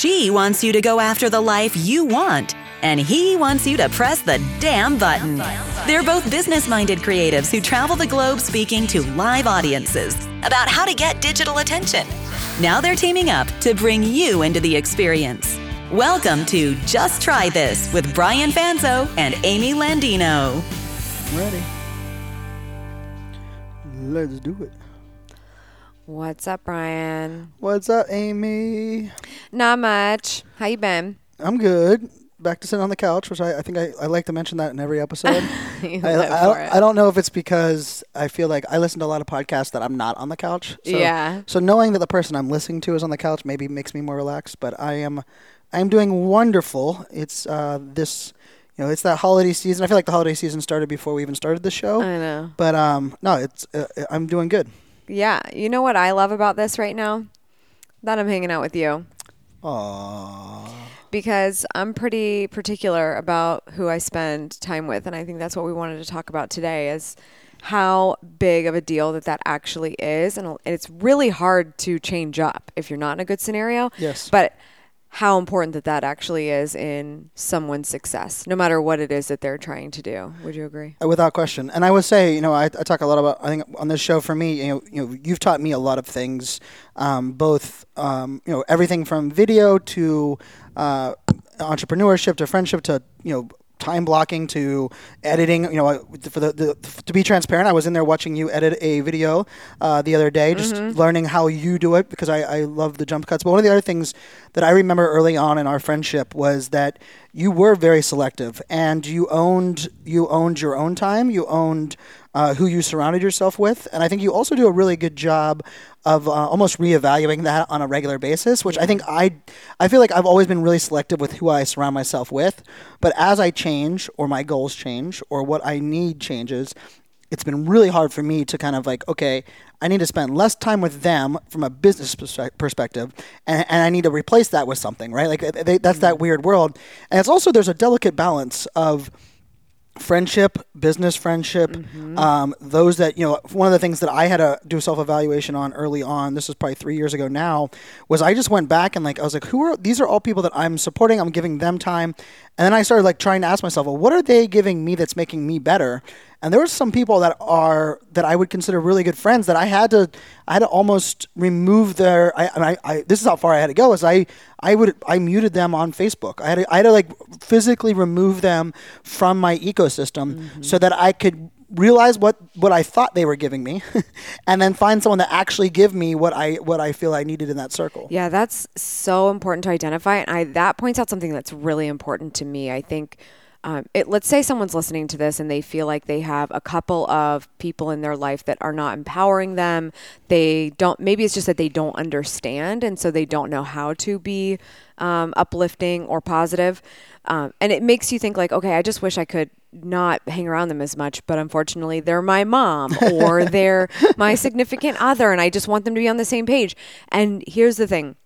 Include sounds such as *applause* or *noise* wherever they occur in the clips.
She wants you to go after the life you want, and he wants you to press the damn button. They're both business minded creatives who travel the globe speaking to live audiences about how to get digital attention. Now they're teaming up to bring you into the experience. Welcome to Just Try This with Brian Fanzo and Amy Landino. Ready. Let's do it. What's up, Brian? What's up, Amy? Not much. How you been? I'm good. Back to sitting on the couch, which I, I think I, I like to mention that in every episode. *laughs* I, I, for don't- it. I don't know if it's because I feel like I listen to a lot of podcasts that I'm not on the couch. So, Yeah. So knowing that the person I'm listening to is on the couch maybe makes me more relaxed. But I am, I'm doing wonderful. It's uh, this, you know, it's that holiday season. I feel like the holiday season started before we even started the show. I know. But um, no, it's uh, I'm doing good. Yeah. You know what I love about this right now? That I'm hanging out with you Aww. because I'm pretty particular about who I spend time with, and I think that's what we wanted to talk about today is how big of a deal that that actually is, and it's really hard to change up if you're not in a good scenario. Yes. But how important that that actually is in someone's success, no matter what it is that they're trying to do. Would you agree? Uh, Without question, and I would say, you know, I, I talk a lot about. I think on this show, for me, you know, you know, you've taught me a lot of things, um, both, um, you know, everything from video to uh, entrepreneurship to friendship to, you know, time blocking to editing. You know, for the, the to be transparent, I was in there watching you edit a video uh, the other day, just learning how you do it because I, I love the jump cuts. But one of the other things that I remember early on in our friendship was that you were very selective and you owned you owned your own time. You owned uh, who you surrounded yourself with, and I think you also do a really good job of uh, almost reevaluating that on a regular basis. Which I think I I feel like I've always been really selective with who I surround myself with. But as I change, or my goals change, or what I need changes, it's been really hard for me to kind of like, okay, I need to spend less time with them from a business perspective, and, and I need to replace that with something, right? Like they, that's that weird world, and it's also there's a delicate balance of friendship, business friendship, um, those that you know. One of the things that I had to do self evaluation on early on. This was probably three years ago now. Was I just went back and like I was like, who are these? Are all people that I'm supporting? I'm giving them time, and then I started like trying to ask myself, well, what are they giving me that's making me better? And there were some people that are that I would consider really good friends that I had to I had to almost remove their I I, I this is how far I had to go is I I would I muted them on Facebook. I had to, I had to like physically remove them from my ecosystem mm-hmm. so that I could realize what what I thought they were giving me *laughs* and then find someone that actually give me what I what I feel I needed in that circle. Yeah, that's so important to identify, and I that points out something that's really important to me. I think. Um, it, let's say someone's listening to this and they feel like they have a couple of people in their life that are not empowering them. They don't, maybe it's just that they don't understand and so they don't know how to be um, uplifting or positive. Um, and it makes you think, like, okay, I just wish I could not hang around them as much, but unfortunately, they're my mom or *laughs* they're my significant other, and I just want them to be on the same page. And here's the thing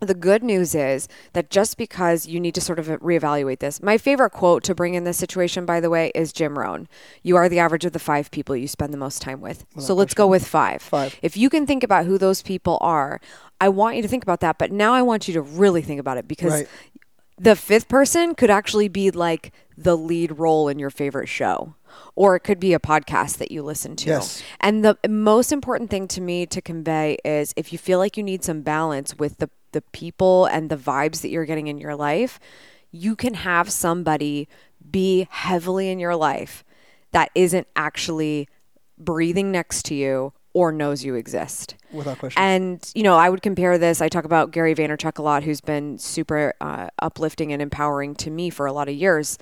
the good news is that just because you need to sort of reevaluate this, my favorite quote to bring in this situation, by the way, is Jim Rohn. You are the average of the five people you spend the most time with. so let's go with five. Five. If you can think about who those people are, I want you to think about that. But now I want you to really think about it because Right. the fifth person could actually be like the lead role in your favorite show. Or it could be a podcast that you listen to. Yes. And the most important thing to me to convey is if you feel like you need some balance with the, the people and the vibes that you're getting in your life, you can have somebody be heavily in your life that isn't actually breathing next to you or knows you exist. Without question. And, you know, I would compare this. I talk about Gary Vaynerchuk a lot, who's been super uh, uplifting and empowering to me for a lot of years.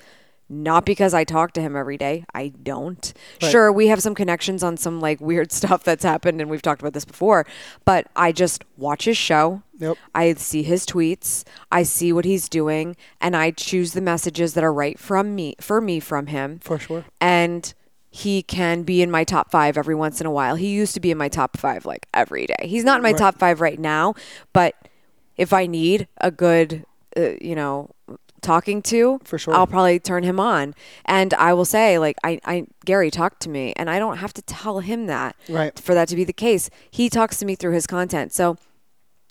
Not because I talk to him every day. I don't. Right. Sure, we have some connections on some like weird *laughs* stuff that's happened, and we've talked about this before. But I just watch his show. Yep. I see his tweets. I see what he's doing, and I choose the messages that are right from me for me from him For sure. and he can be in my top five every once in a while. He used to be in my top five like every day. He's not in my Right. top five right now, but if I need a good, uh, you know, talking to, For sure. I'll probably turn him on, and I will say like, I, I, Gary talked to me, and I don't have to tell him that Right. for that to be the case. He talks to me through his content, so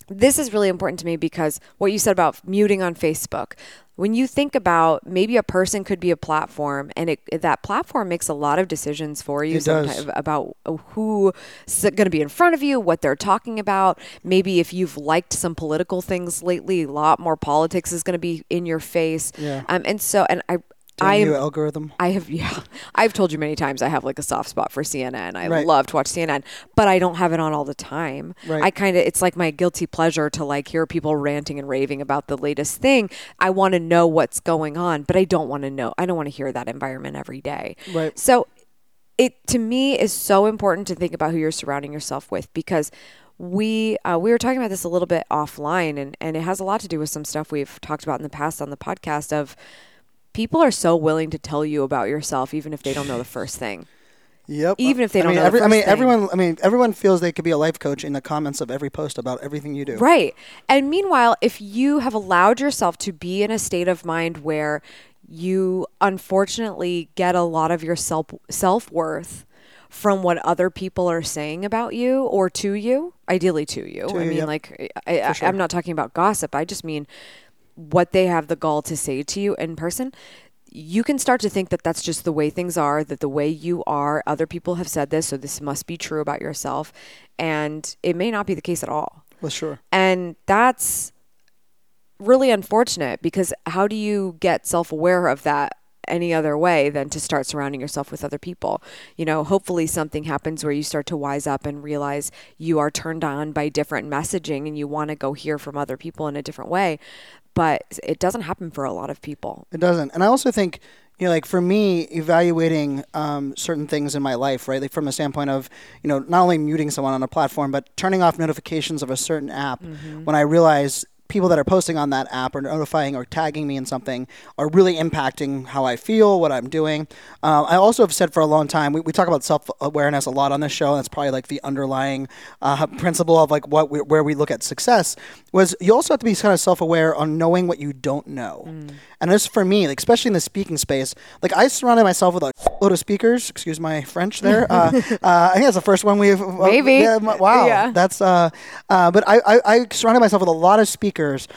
this is really important to me because what you said about muting on Facebook. When you think about maybe a person could be a platform, and it, that platform makes a lot of decisions for you It does. sometimes about who's going to be in front of you, what they're talking about. Maybe if you've liked some political things lately, a lot more politics is going to be in your face. Yeah. Um, and so, and I, I you, algorithm. I have yeah. *laughs* I've told you many times I have like a soft spot for CNN. I Right. love to watch CNN, but I don't have it on all the time. Right. I kind of it's like my guilty pleasure to like hear people ranting and raving about the latest thing. I want to know what's going on, but I don't want to know. I don't want to hear that environment every day. Right. So it to me is so important to think about who you're surrounding yourself with because we uh, we were talking about this a little bit offline and and it has a lot to do with some stuff we've talked about in the past on the podcast of people are so willing to tell you about yourself even if they don't know the first thing Yep. Even if they I don't mean, know the every, I mean, thing. everyone. I mean, everyone feels they could be a life coach in the comments of every post about everything you do. Right. And meanwhile, if you have allowed yourself to be in a state of mind where you unfortunately get a lot of your self self worth from what other people are saying about you or to you, ideally to you. I you, mean, yep. like, I, I, I'm not talking about gossip. I just mean what they have the gall to say to you in person. You can start to think that that's just the way things are, that the way you are, other people have said this, so this must be true about yourself. And it may not be the case at all. Well, sure. And that's really unfortunate because how do you get self aware of that any other way than to start surrounding yourself with other people? You know, hopefully something happens where you start to wise up and realize you are turned on by different messaging and you want to go hear from other people in a different way. But it doesn't happen for a lot of people. It doesn't. And I also think, you know, like for me, evaluating um, certain things in my life, right? Like from a standpoint of, you know, not only muting someone on a platform, but turning off notifications of a certain app when I realize people that are posting on that app or notifying or tagging me in something are really impacting how I feel, what I'm doing. Uh, I also have said for a long time, we, we talk about self awareness a lot on this show. And that's probably like the underlying uh, principle of like what we, where we look at success was you also have to be kind of self aware on knowing what you don't know. And this for me, like especially in the speaking space, like I surrounded myself with a load of speakers. Excuse my French there. *laughs* Uh, uh, I think that's the first one we've. Maybe. Yeah, wow. Yeah. That's. Uh, uh, but I, I I surrounded myself with a lot of speakers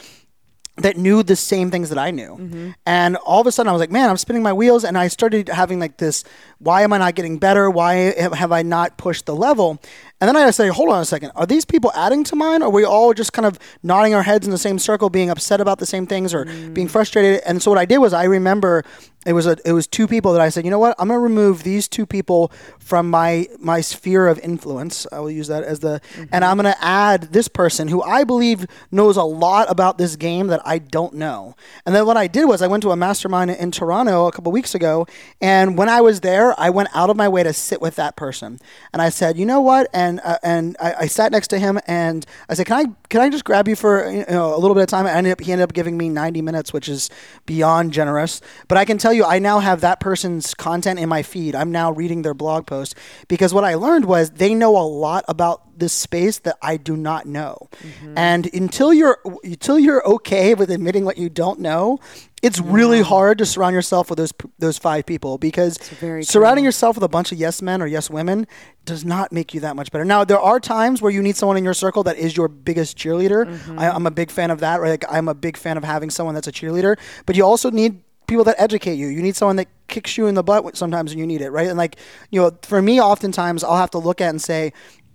that knew the same things that I knew. Mm-hmm. And all of a sudden I was like, man, I'm spinning my wheels. And I started having like this, why am I not getting better? Why have I not pushed the level? And then I to say, hold on a second. Are these people adding to mine? Are we all just kind of nodding our heads in the same circle, being upset about the same things or mm. being frustrated? And so what I did was I remember it was a it was two people that I said, you know what? I'm gonna remove these two people from my my sphere of influence. I will use that as the mm-hmm. and I'm gonna add this person who I believe knows a lot about this game that I don't know. And then what I did was I went to a mastermind in Toronto a couple weeks ago, and when I was there, I went out of my way to sit with that person, and I said, you know what? And uh, and I, I sat next to him, and I said, can I can I just grab you for you know, a little bit of time? I ended up, he ended up giving me 90 minutes, which is beyond generous. But I can tell you, I now have that person's content in my feed. I'm now reading their blog post because what I learned was they know a lot about this space that I do not know. And until you're until you're okay with admitting what you don't know, it's really hard to surround yourself with those those five people because surrounding yourself with a bunch of yes men or yes women does not make you that much better. Now there are times where you need someone in your circle that is your biggest cheerleader. I, I'm a big fan of that. Right? Like I'm a big fan of having someone that's a cheerleader, but you also need people that educate you. You need someone that kicks you in the butt sometimes when you need it, right? And like, you know, for me, oftentimes I'll have to look at and say,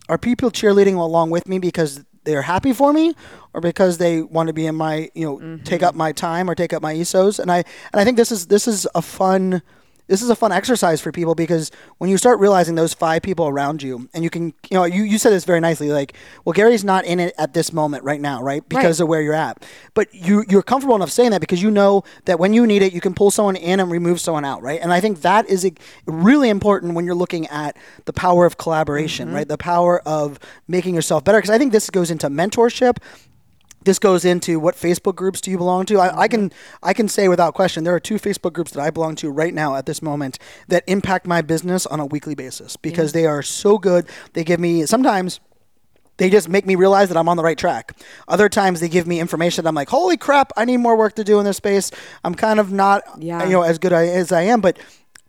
are people cheerleading along with me because they're happy for me or because they want to be in my, you know, take mm-hmm. up my time or take up my ESOs? And I and I think this is this is a fun this is a fun exercise for people because when you start realizing those five people around you and you can you know you, you said this very nicely like well gary's not in it at this moment right now right? Because Right. of where you're at. But you you're comfortable enough saying that because you know that when you need it you can pull someone in and remove someone out right? And i think that is a, really important when you're looking at the power of collaboration mm-hmm. right? The power of making yourself better because i think this goes into mentorship this goes into what Facebook groups do you belong to. I, I can I can say without question there are two Facebook groups that I belong to right now at this moment that impact my business on a weekly basis because they are so good. They give me sometimes they just make me realize that I'm on the right track. Other times they give me information that I'm like, holy crap, I need more work to do in this space. I'm kind of not Yeah. you know as good as I am, but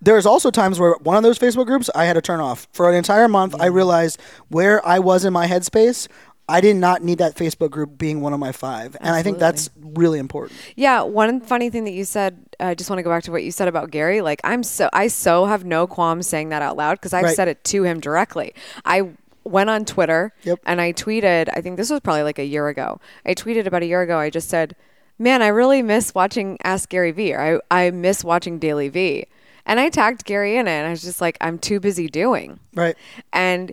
there's also times where one of those Facebook groups I had to turn off for an entire month. I realized where I was in my headspace. I did not need that Facebook group being one of my five, and I think that's really important. Yeah, one funny thing that you said, I just want to go back to what you said about Gary. Like, I'm so, I so have no qualms saying that out loud because I've Right. said it to him directly. I went on Twitter Yep. and I tweeted, I think this was probably like a year ago. I tweeted about a year ago, I just said, man, I really miss watching Ask Gary Vee, or I, I miss watching DailyVee. And I tagged Gary in it, and I was just like, I'm too busy doing. Right. And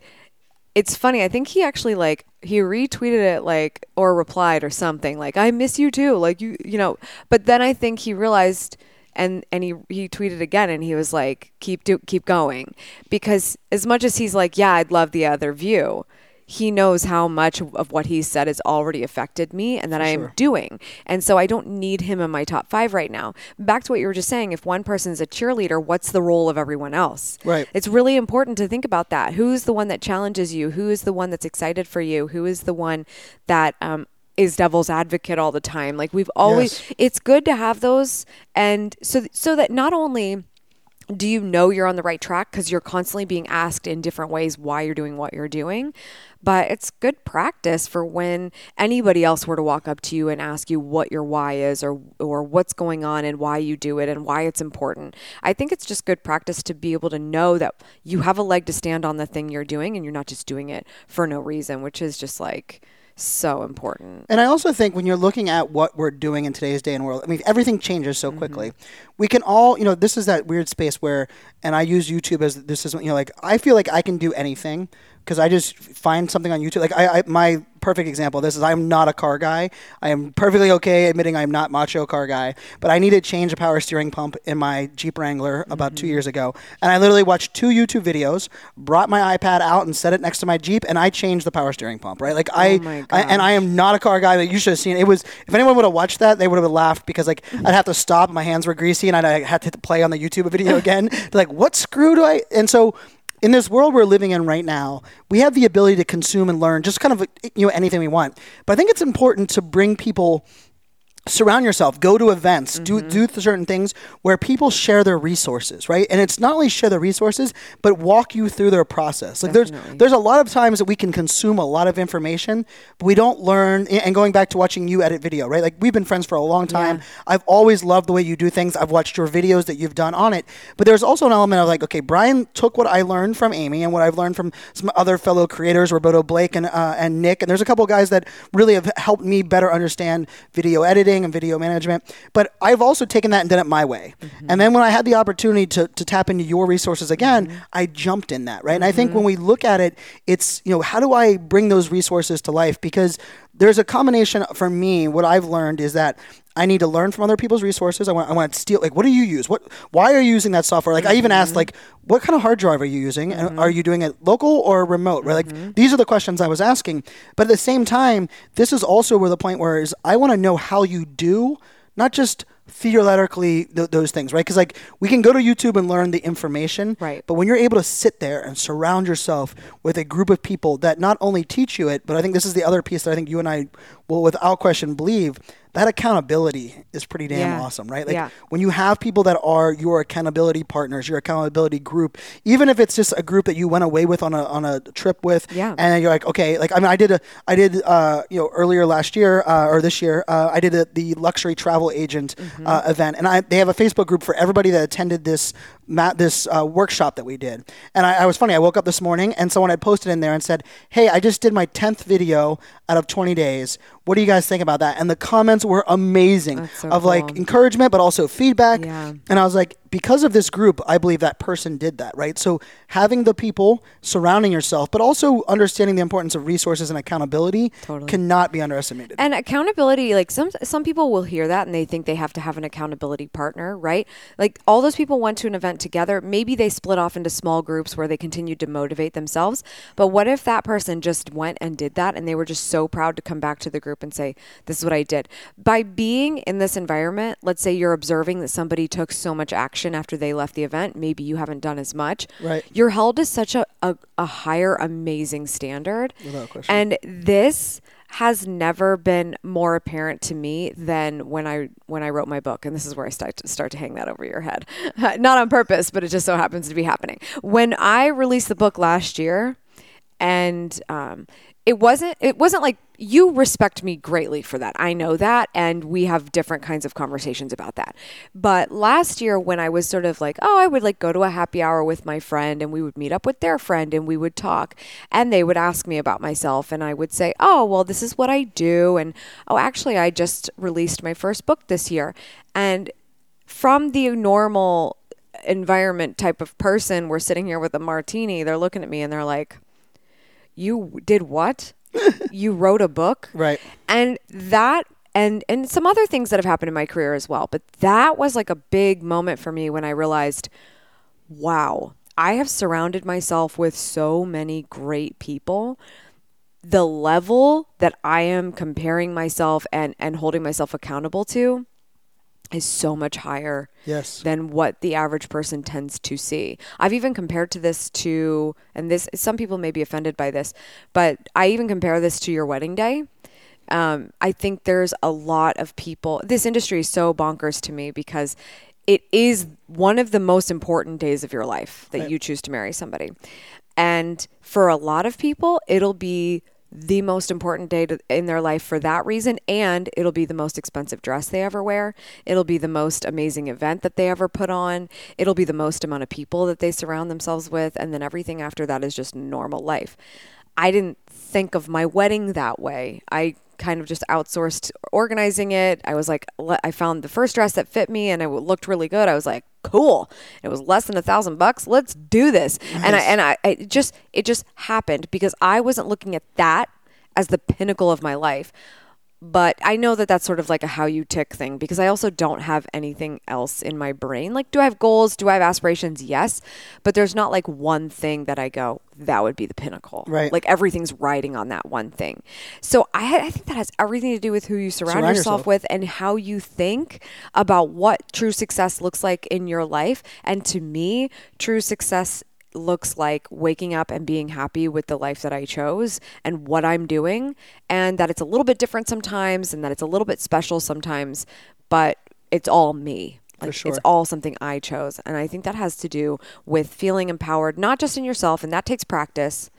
it's funny. I think he actually like he retweeted it like or replied or something like I miss you too. Like you you know. But then I think he realized and and he he tweeted again and he was like keep do keep going because as much as he's like yeah I'd love the other view. He knows how much of what he said has already affected me and that I am doing. And so I don't need him in my top five right now. Back to what you were just saying if one person's a cheerleader, what's the role of everyone else? Right. It's really important to think about that. Who's the one that challenges you? Who is the one that's excited for you? Who is the one that um, is devil's advocate all the time? Like we've always, Yes. it's good to have those, and so so that not only do you know you're on the right track? Because you're constantly being asked in different ways why you're doing what you're doing. But it's good practice for when anybody else were to walk up to you and ask you what your why is or or what's going on and why you do it and why it's important. I think it's just good practice to be able to know that you have a leg to stand on the thing you're doing and you're not just doing it for no reason which is just like so important And I also think when you're looking at what we're doing in today's day and world, I mean, everything changes so mm-hmm. quickly. We can all, you know, this is that weird space where, and I use YouTube as this is, you know, like I feel like I can do anything because I just find something on YouTube. Like I, I, my perfect example of this is I'm not a car guy. I am perfectly okay admitting I'm not macho car guy, but I needed to change a power steering pump in my Jeep Wrangler about two mm-hmm. years ago, and I literally watched two YouTube videos, brought my iPad out and set it next to my Jeep, and I changed the power steering pump. Right, like I, oh my I and I am not a car guy. That you should have seen. It was if anyone would have watched that, they would have laughed because like mm-hmm. I'd have to stop, my hands were greasy, and I'd, I had to play on the YouTube video *laughs* again. Like, what screw do I? And so. In this world we're living in right now, we have the ability to consume and learn just kind of you know anything we want. But I think it's important to bring people surround yourself go to events do do certain things where people share their resources right? And it's not only share their resources but walk you through their process. Like there's there's a lot of times that we can consume a lot of information but we don't learn and going back to watching you edit video right? Like we've been friends for a long time. I've always loved the way you do things. I've watched your videos that you've done on it. But there's also an element of like okay brian took what i learned from amy and what i've learned from some other fellow creators roberto blake and uh, and nick. And there's a couple guys that really have helped me better understand video editing and video management. But I've also taken that and done it my way. Mm-hmm. And then when I had the opportunity to, to tap into your resources again, mm-hmm. I jumped in that, right? And I think mm-hmm. when we look at it, it's, you know, how do I bring those resources to life? Because there's a combination for me, what I've learned is that I need to learn from other people's resources. I want, I want to steal. Like, what do you use? What? Why are you using that software? Like, I even asked, mm-hmm. like, what kind of hard drive are you using? And mm-hmm. are you doing it local or remote? Right? Like, mm-hmm. these are the questions I was asking. But at the same time, this is also where the point where is I want to know how you do, not just theoretically th- those things, right? Because like we can go to YouTube and learn the information, Right. But when you're able to sit there and surround yourself with a group of people that not only teach you it, but I think this is the other piece that I think you and I will, without question, believe that accountability is pretty damn Yeah. awesome, right? Like Yeah. when you have people that are your accountability partners, your accountability group, even if it's just a group that you went away with on a on a trip with, Yeah. and you're like, okay, like I mean, I did a, I did, uh, you know, earlier last year uh, or this year, uh, I did a, the luxury travel agent Mm-hmm. uh, event, and I they have a Facebook group for everybody that attended this ma- this uh, workshop that we did. And I, I was funny. I woke up this morning and someone had posted in there and said, "Hey, I just did my tenth video out of 20 days. What do you guys think about that?" And the comments were amazing so of like encouragement, but also feedback. Yeah. And I was like, because of this group, I believe that person did that, right? So having the people surrounding yourself, but also understanding the importance of resources and accountability Totally. cannot be underestimated. And accountability, like some some people will hear that and they think they have to have an accountability partner, right? Like all those people went to an event together. Maybe they split off into small groups where they continued to motivate themselves. But what if that person just went and did that and they were just so proud to come back to the group and say, "This is what I did." By being in this environment, let's say you're observing that somebody took so much action after they left the event, maybe you haven't done as much. Right. You're held to such a, a, a higher amazing standard. Without question. And this has never been more apparent to me than when I when I wrote my book, and this is where I start to start to hang that over your head, *laughs* not on purpose, but it just so happens to be happening. When I released the book last year, and um, it wasn't it wasn't like you respect me greatly for that. I know that and we have different kinds of conversations about that. But last year when I was sort of like, oh, I would like go to a happy hour with my friend and we would meet up with their friend and we would talk and they would ask me about myself and I would say, "Oh, well, this is what I do." And, "Oh, actually, I just released my first book this year." And from the normal environment type of person, we're sitting here with a martini, they're looking at me and they're like, you did what? *laughs* you wrote a book? Right. And that and and some other things that have happened in my career as well. But that was like a big moment for me when I realized, wow, I have surrounded myself with so many great people. The level that I am comparing myself and and holding myself accountable to is so much higher Yes. than what the average person tends to see. I've even compared to this to and this some people may be offended by this, but I even compare this to your wedding day. Um, I think there's a lot of people. This industry is so bonkers to me because it is one of the most important days of your life that you choose to marry somebody. And for a lot of people, it'll be the most important day to, in their life for that reason and it'll be the most expensive dress they ever wear. It'll be the most amazing event that they ever put on. It'll be the most amount of people that they surround themselves with and then everything after that is just normal life i didn't think of my wedding that way. I kind of just outsourced organizing it. I was like i found the first dress that fit me and it looked really good. I was like cool. It was less than a thousand bucks. Let's do this. And i and I, I it just it just happened because i wasn't looking at that as the pinnacle of my life but I know that that's sort of like a how you tick thing because I also don't have anything else in my brain. Like, do I have goals? Do I have aspirations? Yes. But there's not like one thing that I go, that would be the pinnacle. Right. Like everything's riding on that one thing. So I, I think that has everything to do with who you surround, Surround yourself, yourself. with and how you think about what true success looks like in your life. And to me, true success looks like waking up and being happy with the life that I chose and what I'm doing, and that it's a little bit different sometimes and that it's a little bit special sometimes, but it's all me. Like sure. it's all something I chose. And I think that has to do with feeling empowered, not just in yourself, and that takes practice,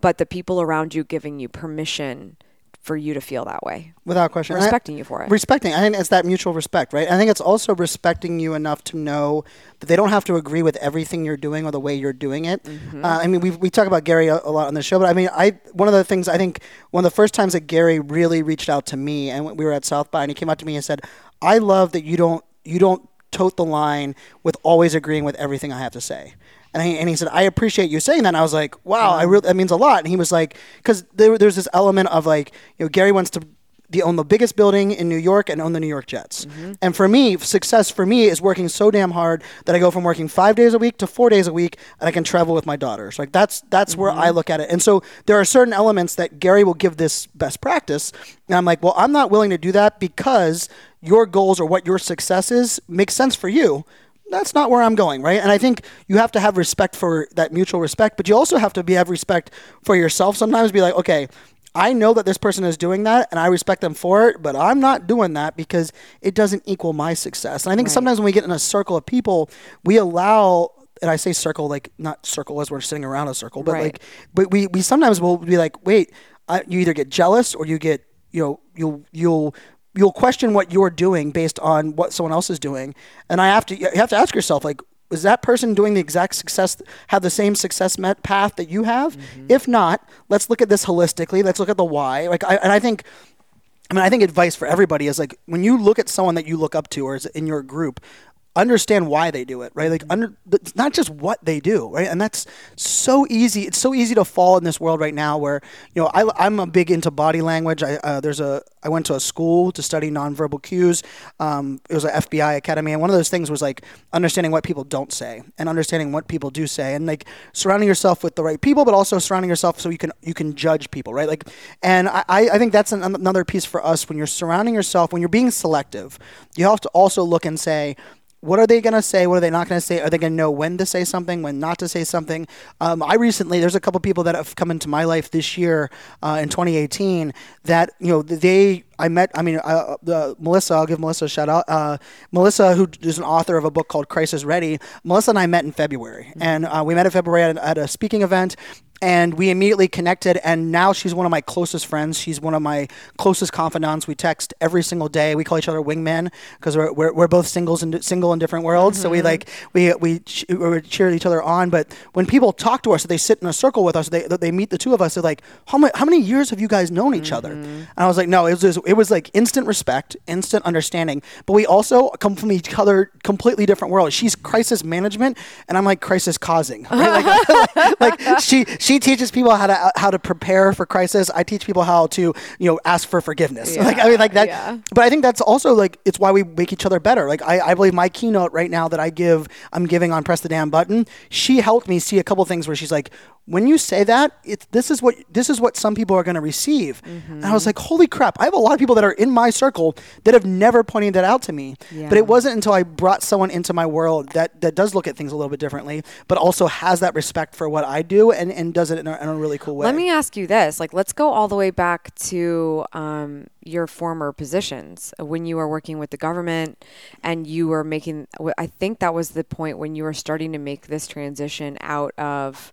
but the people around you giving you permission for you to feel that way. Without question. And I- Respecting you for it. Respecting. I think it's that mutual respect, right? I think it's also respecting you enough to know that they don't have to agree with everything you're doing or the way you're doing it. Mm-hmm. Uh, I mean, we we talk about Gary a, a lot on the show, but I mean, I one of the things I think one of the first times that Gary really reached out to me, and we were at South by, and he came out to me and said, "I love that you don't you don't tote the line with always agreeing with everything I have to say." And he, and he said, I appreciate you saying that. And I was like, wow, I really, that means a lot. And he was like, because there, there's this element of like, you know, Gary wants to the own the biggest building in New York and own the New York Jets. Mm-hmm. And for me, success for me is working so damn hard that I go from working five days a week to four days a week, and I can travel with my daughters. Like that's that's where I mm-hmm. look at it. And so there are certain elements that Gary will give this best practice, and I'm like, well, I'm not willing to do that because your goals or what your success is makes sense for you that's not where I'm going, right? And I think you have to have respect for that mutual respect, but you also have to be have respect for yourself. Sometimes be like, okay, I know that this person is doing that and I respect them for it, but I'm not doing that because it doesn't equal my success. And I think sometimes when we get in a circle of people, we allow and I say circle like not circle as we're sitting around a circle, but Right. like but we, we sometimes will be like, wait, I, you either get jealous or you get you know you'll you'll you'll question what you're doing based on what someone else is doing, and I have to you have to ask yourself like. Is that person doing the exact success, have the same success met path that you have? Mm-hmm. If not, let's look at this holistically. Let's look at the why. Like, I, and I think I mean, I think advice for everybody is like when you look at someone that you look up to or is in your group, understand why they do it, right? Like under it's not just what they do, right? And that's so easy. It's so easy to fall in this world right now where you know I, I'm a big into body language. I uh, there's a I went to a school to study nonverbal cues. Um, it was an FBI academy, and one of those things was like understanding what people don't say and understanding what people do say, and like surrounding yourself with the right people, but also surrounding yourself so you can you can judge people, right? Like, and I I I think that's an, another piece for us when you're surrounding yourself when you're being selective. You have to also look and say what are they going to say? What are they not going to say? Are they going to know when to say something, when not to say something? Um, I recently, there's a couple people that have come into my life this year uh, in 2018 that, you know, they, I met. I mean, uh, the Melissa. I'll give Melissa a shout out. Uh, Melissa, who is an author of a book called Crisis Ready. Melissa and I met in February, mm-hmm. and uh, we met in February at, at a speaking event and we immediately connected and now she's one of my closest friends she's one of my closest confidants we text every single day we call each other wingmen because we're, we're, we're, both singles and single in different worlds mm-hmm. so we mm-hmm. like we we, we cheer each other on but when people talk to us they sit in a circle with us they, they meet the two of us they're like how many, how many years have you guys known each mm-hmm. other and i was like no it was just, it was like instant respect instant understanding but we also come from each other completely different worlds she's crisis management and i'm like crisis causing right? like, *laughs* like she, she she teaches people how to how to prepare for crisis. I teach people how to you know ask for forgiveness. Yeah, like I mean like that. Yeah. But I think that's also like it's why we make each other better. Like I, I believe my keynote right now that I give I'm giving on press the damn button. She helped me see a couple things where she's like when you say that, it's this is what this is what some people are going to receive. Mm-hmm. And I was like, holy crap! I have a lot of people that are in my circle that have never pointed that out to me. Yeah. But it wasn't until I brought someone into my world that that does look at things a little bit differently, but also has that respect for what I do and and does it in a, in a really cool way. Let me ask you this: like, let's go all the way back to. Um, your former positions when you were working with the government and you were making i think that was the point when you were starting to make this transition out of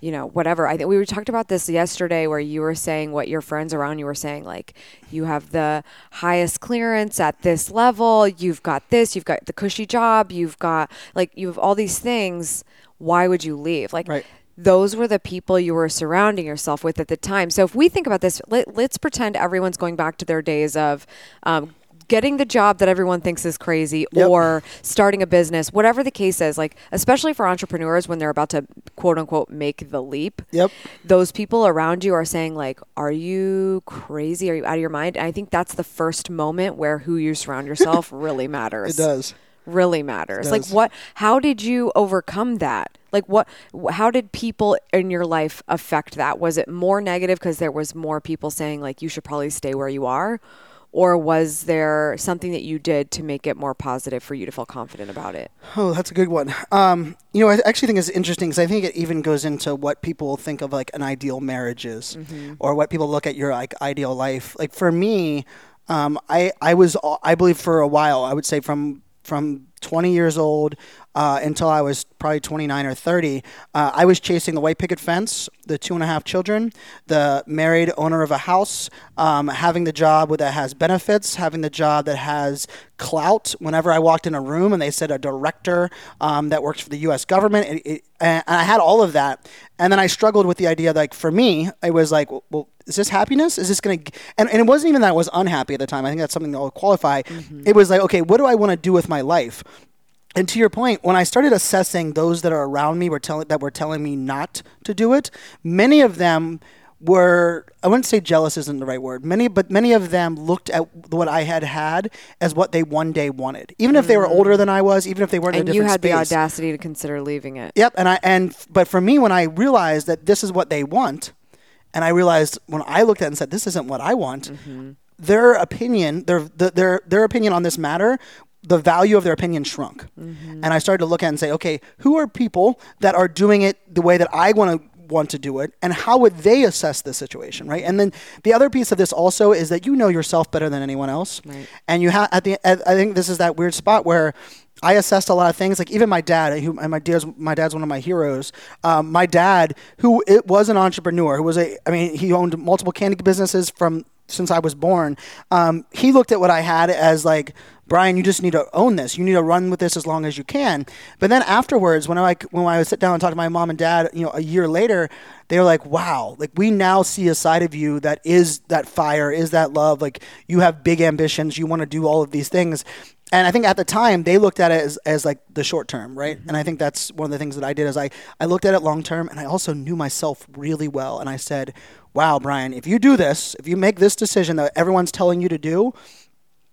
you know, whatever. I think we talked about this yesterday where you were saying what your friends around you were saying, like you have the highest clearance at this level, you've got this, you've got the cushy job, you've got like you have all these things. Why would you leave? Like right. those were the people you were surrounding yourself with at the time. So if we think about this, let, us pretend everyone's going back to their days of um, getting the job that everyone thinks is crazy yep. or starting a business, whatever the case is, like especially for entrepreneurs when they're about to quote unquote make the leap. Yep. Those people around you are saying like, "Are you crazy? Are you out of your mind?" And I think that's the first moment where who you surround yourself *laughs* really matters. It does. Really matters. Like what how did you overcome that? Like what how did people in your life affect that? Was it more negative because there was more people saying like you should probably stay where you are? Or was there something that you did to make it more positive for you to feel confident about it? Oh, that's a good one. Um, you know, I actually think it's interesting because I think it even goes into what people think of like an ideal marriage is, mm-hmm. or what people look at your like ideal life. Like for me, um, I I was I believe for a while I would say from from 20 years old uh, until I was probably 29 or 30, uh, I was chasing the white picket fence, the two and a half children, the married owner of a house, um, having the job that has benefits, having the job that has clout. Whenever I walked in a room and they said a director um, that works for the U.S. government, it, it, and I had all of that. And then I struggled with the idea, like for me, it was like, well, is this happiness? Is this going to, and, and it wasn't even that I was unhappy at the time. I think that's something that will qualify. Mm-hmm. It was like, okay, what do I want to do with my life? And to your point, when I started assessing those that are around me were telling that were telling me not to do it, many of them were I wouldn't say jealous isn't the right word. Many, but many of them looked at what I had had as what they one day wanted, even if they were older mm. than I was, even if they weren't. And in a you had space. the audacity to consider leaving it. Yep, and I and but for me, when I realized that this is what they want, and I realized when I looked at it and said this isn't what I want. Mm-hmm their opinion, their their their opinion on this matter the value of their opinion shrunk. Mm-hmm. And I started to look at and say, okay, who are people that are doing it the way that I want to want to do it and how would they assess the situation right and then the other piece of this also is that you know yourself better than anyone else right. and you have at the at, i think this is that weird spot where I assessed a lot of things, like even my dad, who and my dad's my dad's one of my heroes. Um, my dad, who it was an entrepreneur, who was a, I mean, he owned multiple candy businesses from since I was born. Um, he looked at what I had as like Brian, you just need to own this. You need to run with this as long as you can. But then afterwards, when I like when I would sit down and talk to my mom and dad, you know, a year later, they were like, "Wow, like we now see a side of you that is that fire, is that love. Like you have big ambitions. You want to do all of these things." And I think at the time they looked at it as, as like the short term, right? Mm-hmm. And I think that's one of the things that I did is I, I looked at it long term and I also knew myself really well. And I said, wow, Brian, if you do this, if you make this decision that everyone's telling you to do,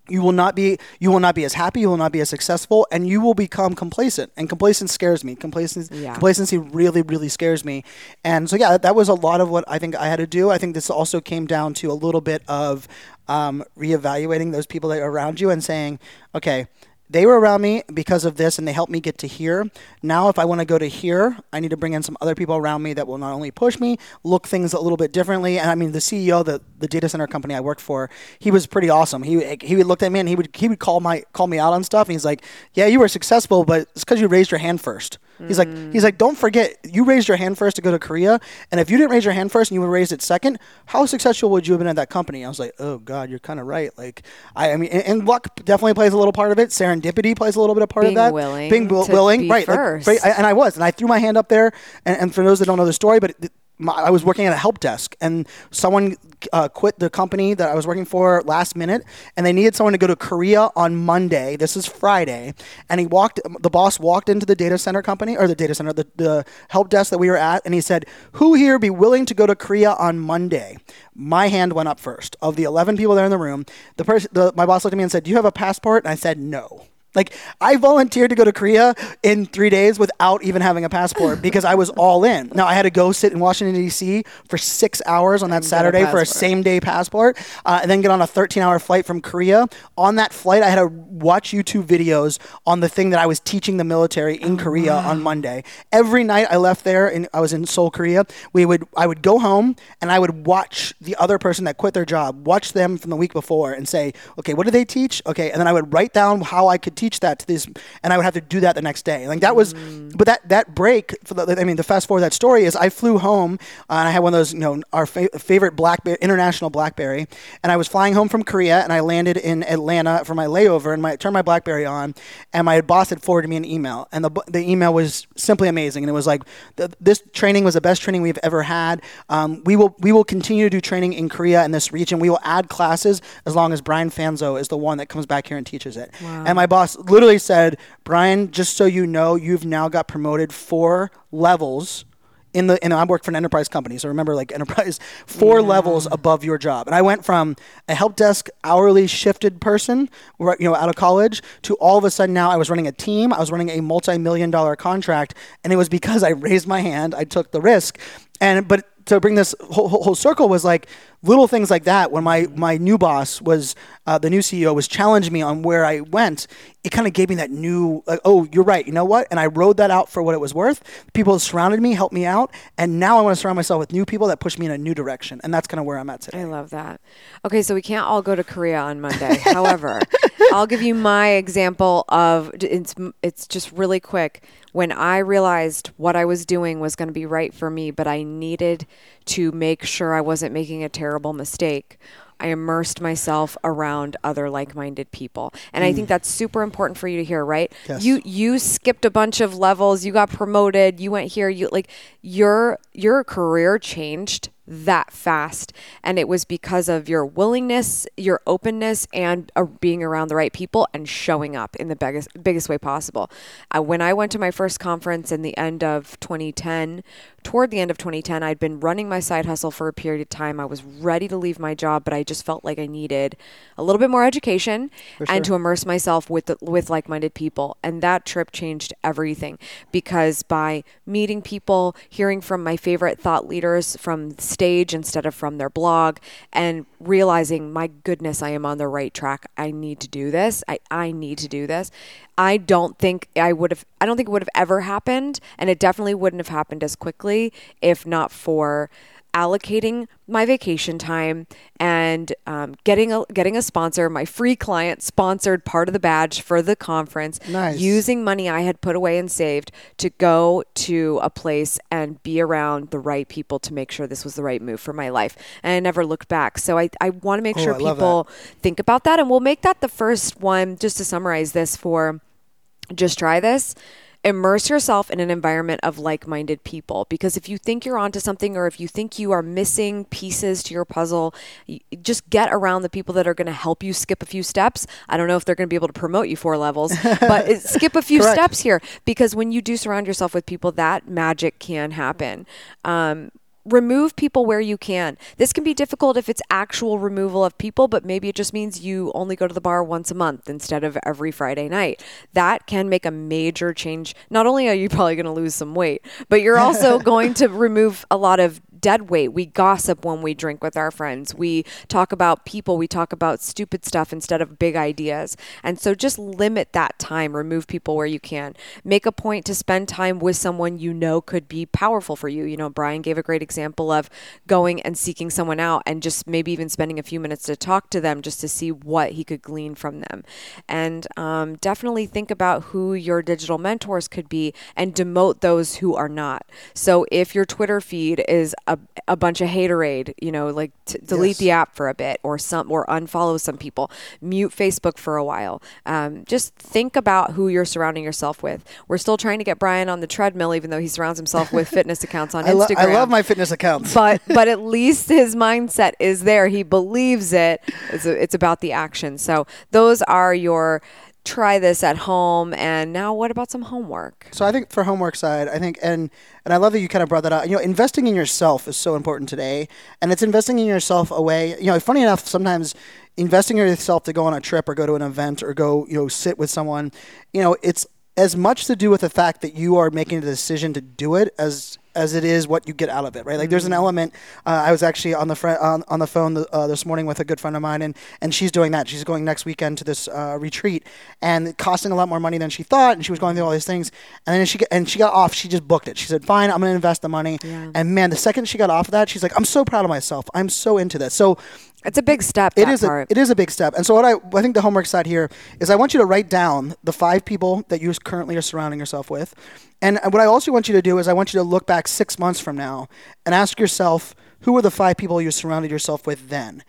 you will not be you will not be as happy you will not be as successful and you will become complacent. And complacent scares me. Complacency yeah. complacency really really scares me. And so yeah that was a lot of what i think i had to do. I think this also came down to a little bit of um, reevaluating those people that are around you and saying okay they were around me because of this and they helped me get to here. Now, if I want to go to here, I need to bring in some other people around me that will not only push me, look things a little bit differently. And I mean, the CEO, the, the data center company I worked for, he was pretty awesome. He, he would look at me and he would, he would call my, call me out on stuff. And he's like, yeah, you were successful, but it's because you raised your hand first. He's like, mm. he's like, don't forget, you raised your hand first to go to Korea, and if you didn't raise your hand first and you would raised it second, how successful would you have been at that company? I was like, oh god, you're kind of right. Like, I, I mean, and, and luck definitely plays a little part of it. Serendipity plays a little bit of part Being of that. willing being willing, be right? like, right, and I was, and I threw my hand up there. And, and for those that don't know the story, but it, my, I was working at a help desk, and someone uh, quit the company that I was working for last minute, and they needed someone to go to Korea on Monday. This is Friday, and he walked. The boss walked into the data center company or the data center, the, the help desk that we were at, and he said, "Who here be willing to go to Korea on Monday?" My hand went up first. Of the eleven people there in the room, the person, the, my boss looked at me and said, "Do you have a passport?" And I said, "No." Like I volunteered to go to Korea in three days without even having a passport because I was all in. Now I had to go sit in Washington D.C. for six hours on that Saturday for a same day passport, uh, and then get on a 13 hour flight from Korea. On that flight, I had to watch YouTube videos on the thing that I was teaching the military in Korea on Monday. Every night I left there, and I was in Seoul, Korea. We would I would go home and I would watch the other person that quit their job, watch them from the week before, and say, okay, what did they teach? Okay, and then I would write down how I could teach that to these, and I would have to do that the next day. Like that was, but that that break for the, I mean, the fast forward that story is I flew home uh, and I had one of those, you know, our fa- favorite BlackBerry, international BlackBerry, and I was flying home from Korea and I landed in Atlanta for my layover and my turned my BlackBerry on, and my boss had forwarded me an email, and the the email was simply amazing, and it was like, th- this training was the best training we've ever had. Um, we will we will continue to do training in Korea and this region. We will add classes as long as Brian Fanzo is the one that comes back here and teaches it. And my boss literally said, Brian, just so you know, you've now got promoted four levels in the and I work for an enterprise company, so remember like *laughs* enterprise four levels above your job. And I went from a help desk hourly shifted person, you know, out of college, to all of a sudden now I was running a team, I was running a multi-million dollar contract, and it was because I raised my hand, I took the risk, and but to bring this whole, whole, circle was like little things like that. When my my new boss was uh, the new CEO was challenging me on where I went, it kind of gave me that new like, oh, you're right. You know what? And I rode that out for what it was worth. People surrounded me, helped me out, and now I want to surround myself with new people that push me in a new direction, and that's kind of where I'm at today. I love that. Okay, so we can't all go to Korea on Monday. *laughs* However, I'll give you my example of it's it's just really quick. When I realized what I was doing was going to be right for me, but I needed to make sure I wasn't making a terrible mistake. I immersed myself around other like-minded people. And I think mm. that's super important for you to hear, right? Yes. You you skipped a bunch of levels, you got promoted, you went here, you like your your career changed that fast. And it was because of your willingness your openness and uh, being around the right people and showing up in the biggest biggest way possible. Uh, when i went to my first conference in the end of 2010 toward the end of 2010 i'd been running my side hustle for a period of time. I was ready to leave my job but i just felt like i needed a little bit more education and to immerse myself with the, with like-minded people. And that trip changed everything because by meeting people hearing from my favorite thought leaders from stage instead of from their blog and realizing my goodness i am on the right track. I need to do this. I, I need to do this. I don't think i would have i don't think it would have ever happened and it definitely wouldn't have happened as quickly if not for allocating my vacation time and um, getting a getting a sponsor, my free client sponsored part of the badge for the conference, Nice. using money I had put away and saved to go to a place and be around the right people to make sure this was the right move for my life. And I never looked back. So I, I want to make Oh, sure I people think about that. And we'll make that the first one, just to summarize this for just try this. Immerse yourself in an environment of like minded people because if you think you're onto something or if you think you are missing pieces to your puzzle, just get around the people that are going to help you skip a few steps. I don't know if they're going to be able to promote you four levels, *laughs* but skip a few Correct. steps here because when you do surround yourself with people, that magic can happen. Um, remove people where you can. This can be difficult if it's actual removal of people, but maybe it just means you only go to the bar once a month instead of every Friday night. That can make a major change. Not only are you *laughs* probably going to lose some weight, but you're also *laughs* going to remove a lot of dead weight. We gossip when we drink with our friends. We talk about people. We talk about stupid stuff instead of big ideas. And so just limit that time. Remove people where you can. Make a point to spend time with someone you know could be powerful for you. You know, Brian gave a great example of going and seeking someone out and just maybe even spending a few minutes to talk to them just to see what he could glean from them. And um, definitely think about who your digital mentors could be and demote those who are not. So if your Twitter feed is a, a bunch of haterade, you know, like t- delete yes. the app for a bit or some or unfollow some people, mute Facebook for a while. Um, just think about who you're surrounding yourself with. We're still trying to get Brian on the treadmill, even though he surrounds himself with *laughs* fitness accounts on I Instagram. Lo- I love my fitness accounts, but *laughs* but at least his mindset is there. He believes it. It's, a, it's about the action. So those are your try this at home and now what about some homework? So i think for homework side i think and and i love that you kind of brought that up you know investing in yourself is so important today and it's investing in yourself away you know funny enough sometimes investing in yourself to go on a trip or go to an event or go you know sit with someone you know it's as much to do with the fact that you are making a decision to do it as as it is what you get out of it, right? Like there's an mm-hmm. element. Uh, I was actually on the fr- on, on the phone uh, this morning with a good friend of mine, and and she's doing that. She's going next weekend to this uh, retreat, and costing a lot more money than she thought. And she was going through all these things, and then she and she got off. She just booked it. She said, "Fine, I'm going to invest the money." Yeah. And man, the second she got off of that, she's like, "I'm so proud of myself. I'm so into this." So it's a big step. It is. A, it is a big step. And so what I, I think the homework side here is I want you to write down the five people that you currently are surrounding yourself with, and what I also want you to do is I want you to look back six months from now and ask yourself who were the five people you surrounded yourself with then,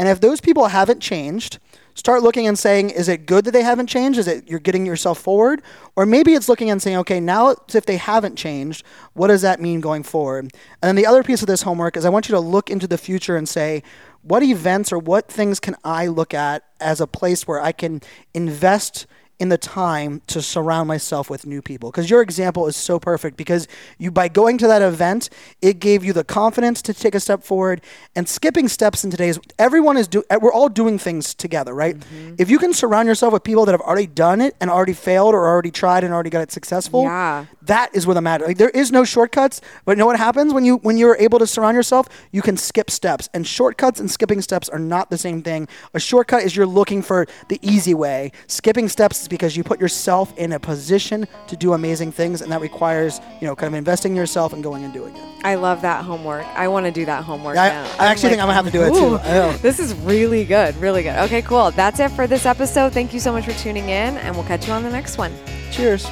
and if those people haven't changed, start looking and saying, is it good that they haven't changed? Is it you're getting yourself forward? Or maybe it's looking and saying, okay, now if they haven't changed, what does that mean going forward? And then the other piece of this homework is I want you to look into the future and say, what events or what things can I look at as a place where I can invest – in the time to surround myself with new people. Because your example is so perfect because you by going to that event it gave you the confidence to take a step forward and skipping steps in today's everyone is do we're all doing things together right? Mm-hmm. if you can surround yourself with people that have already done it and already failed or already tried and already got it successful yeah. that is where the matter like there is no shortcuts but you know what happens when you when you're able to surround yourself? You can skip steps and shortcuts and skipping steps are not the same thing. A shortcut is you're looking for the easy way. Skipping steps because you put yourself in a position to do amazing things, and that requires you know kind of investing in yourself and going and doing it. I love that homework. I want to do that homework. I, now. I actually like, think I'm gonna have to do it too. This is really good, really good. Okay, cool. That's it for this episode. Thank you so much for tuning in, and we'll catch you on the next one. Cheers.